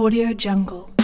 Audio Jungle.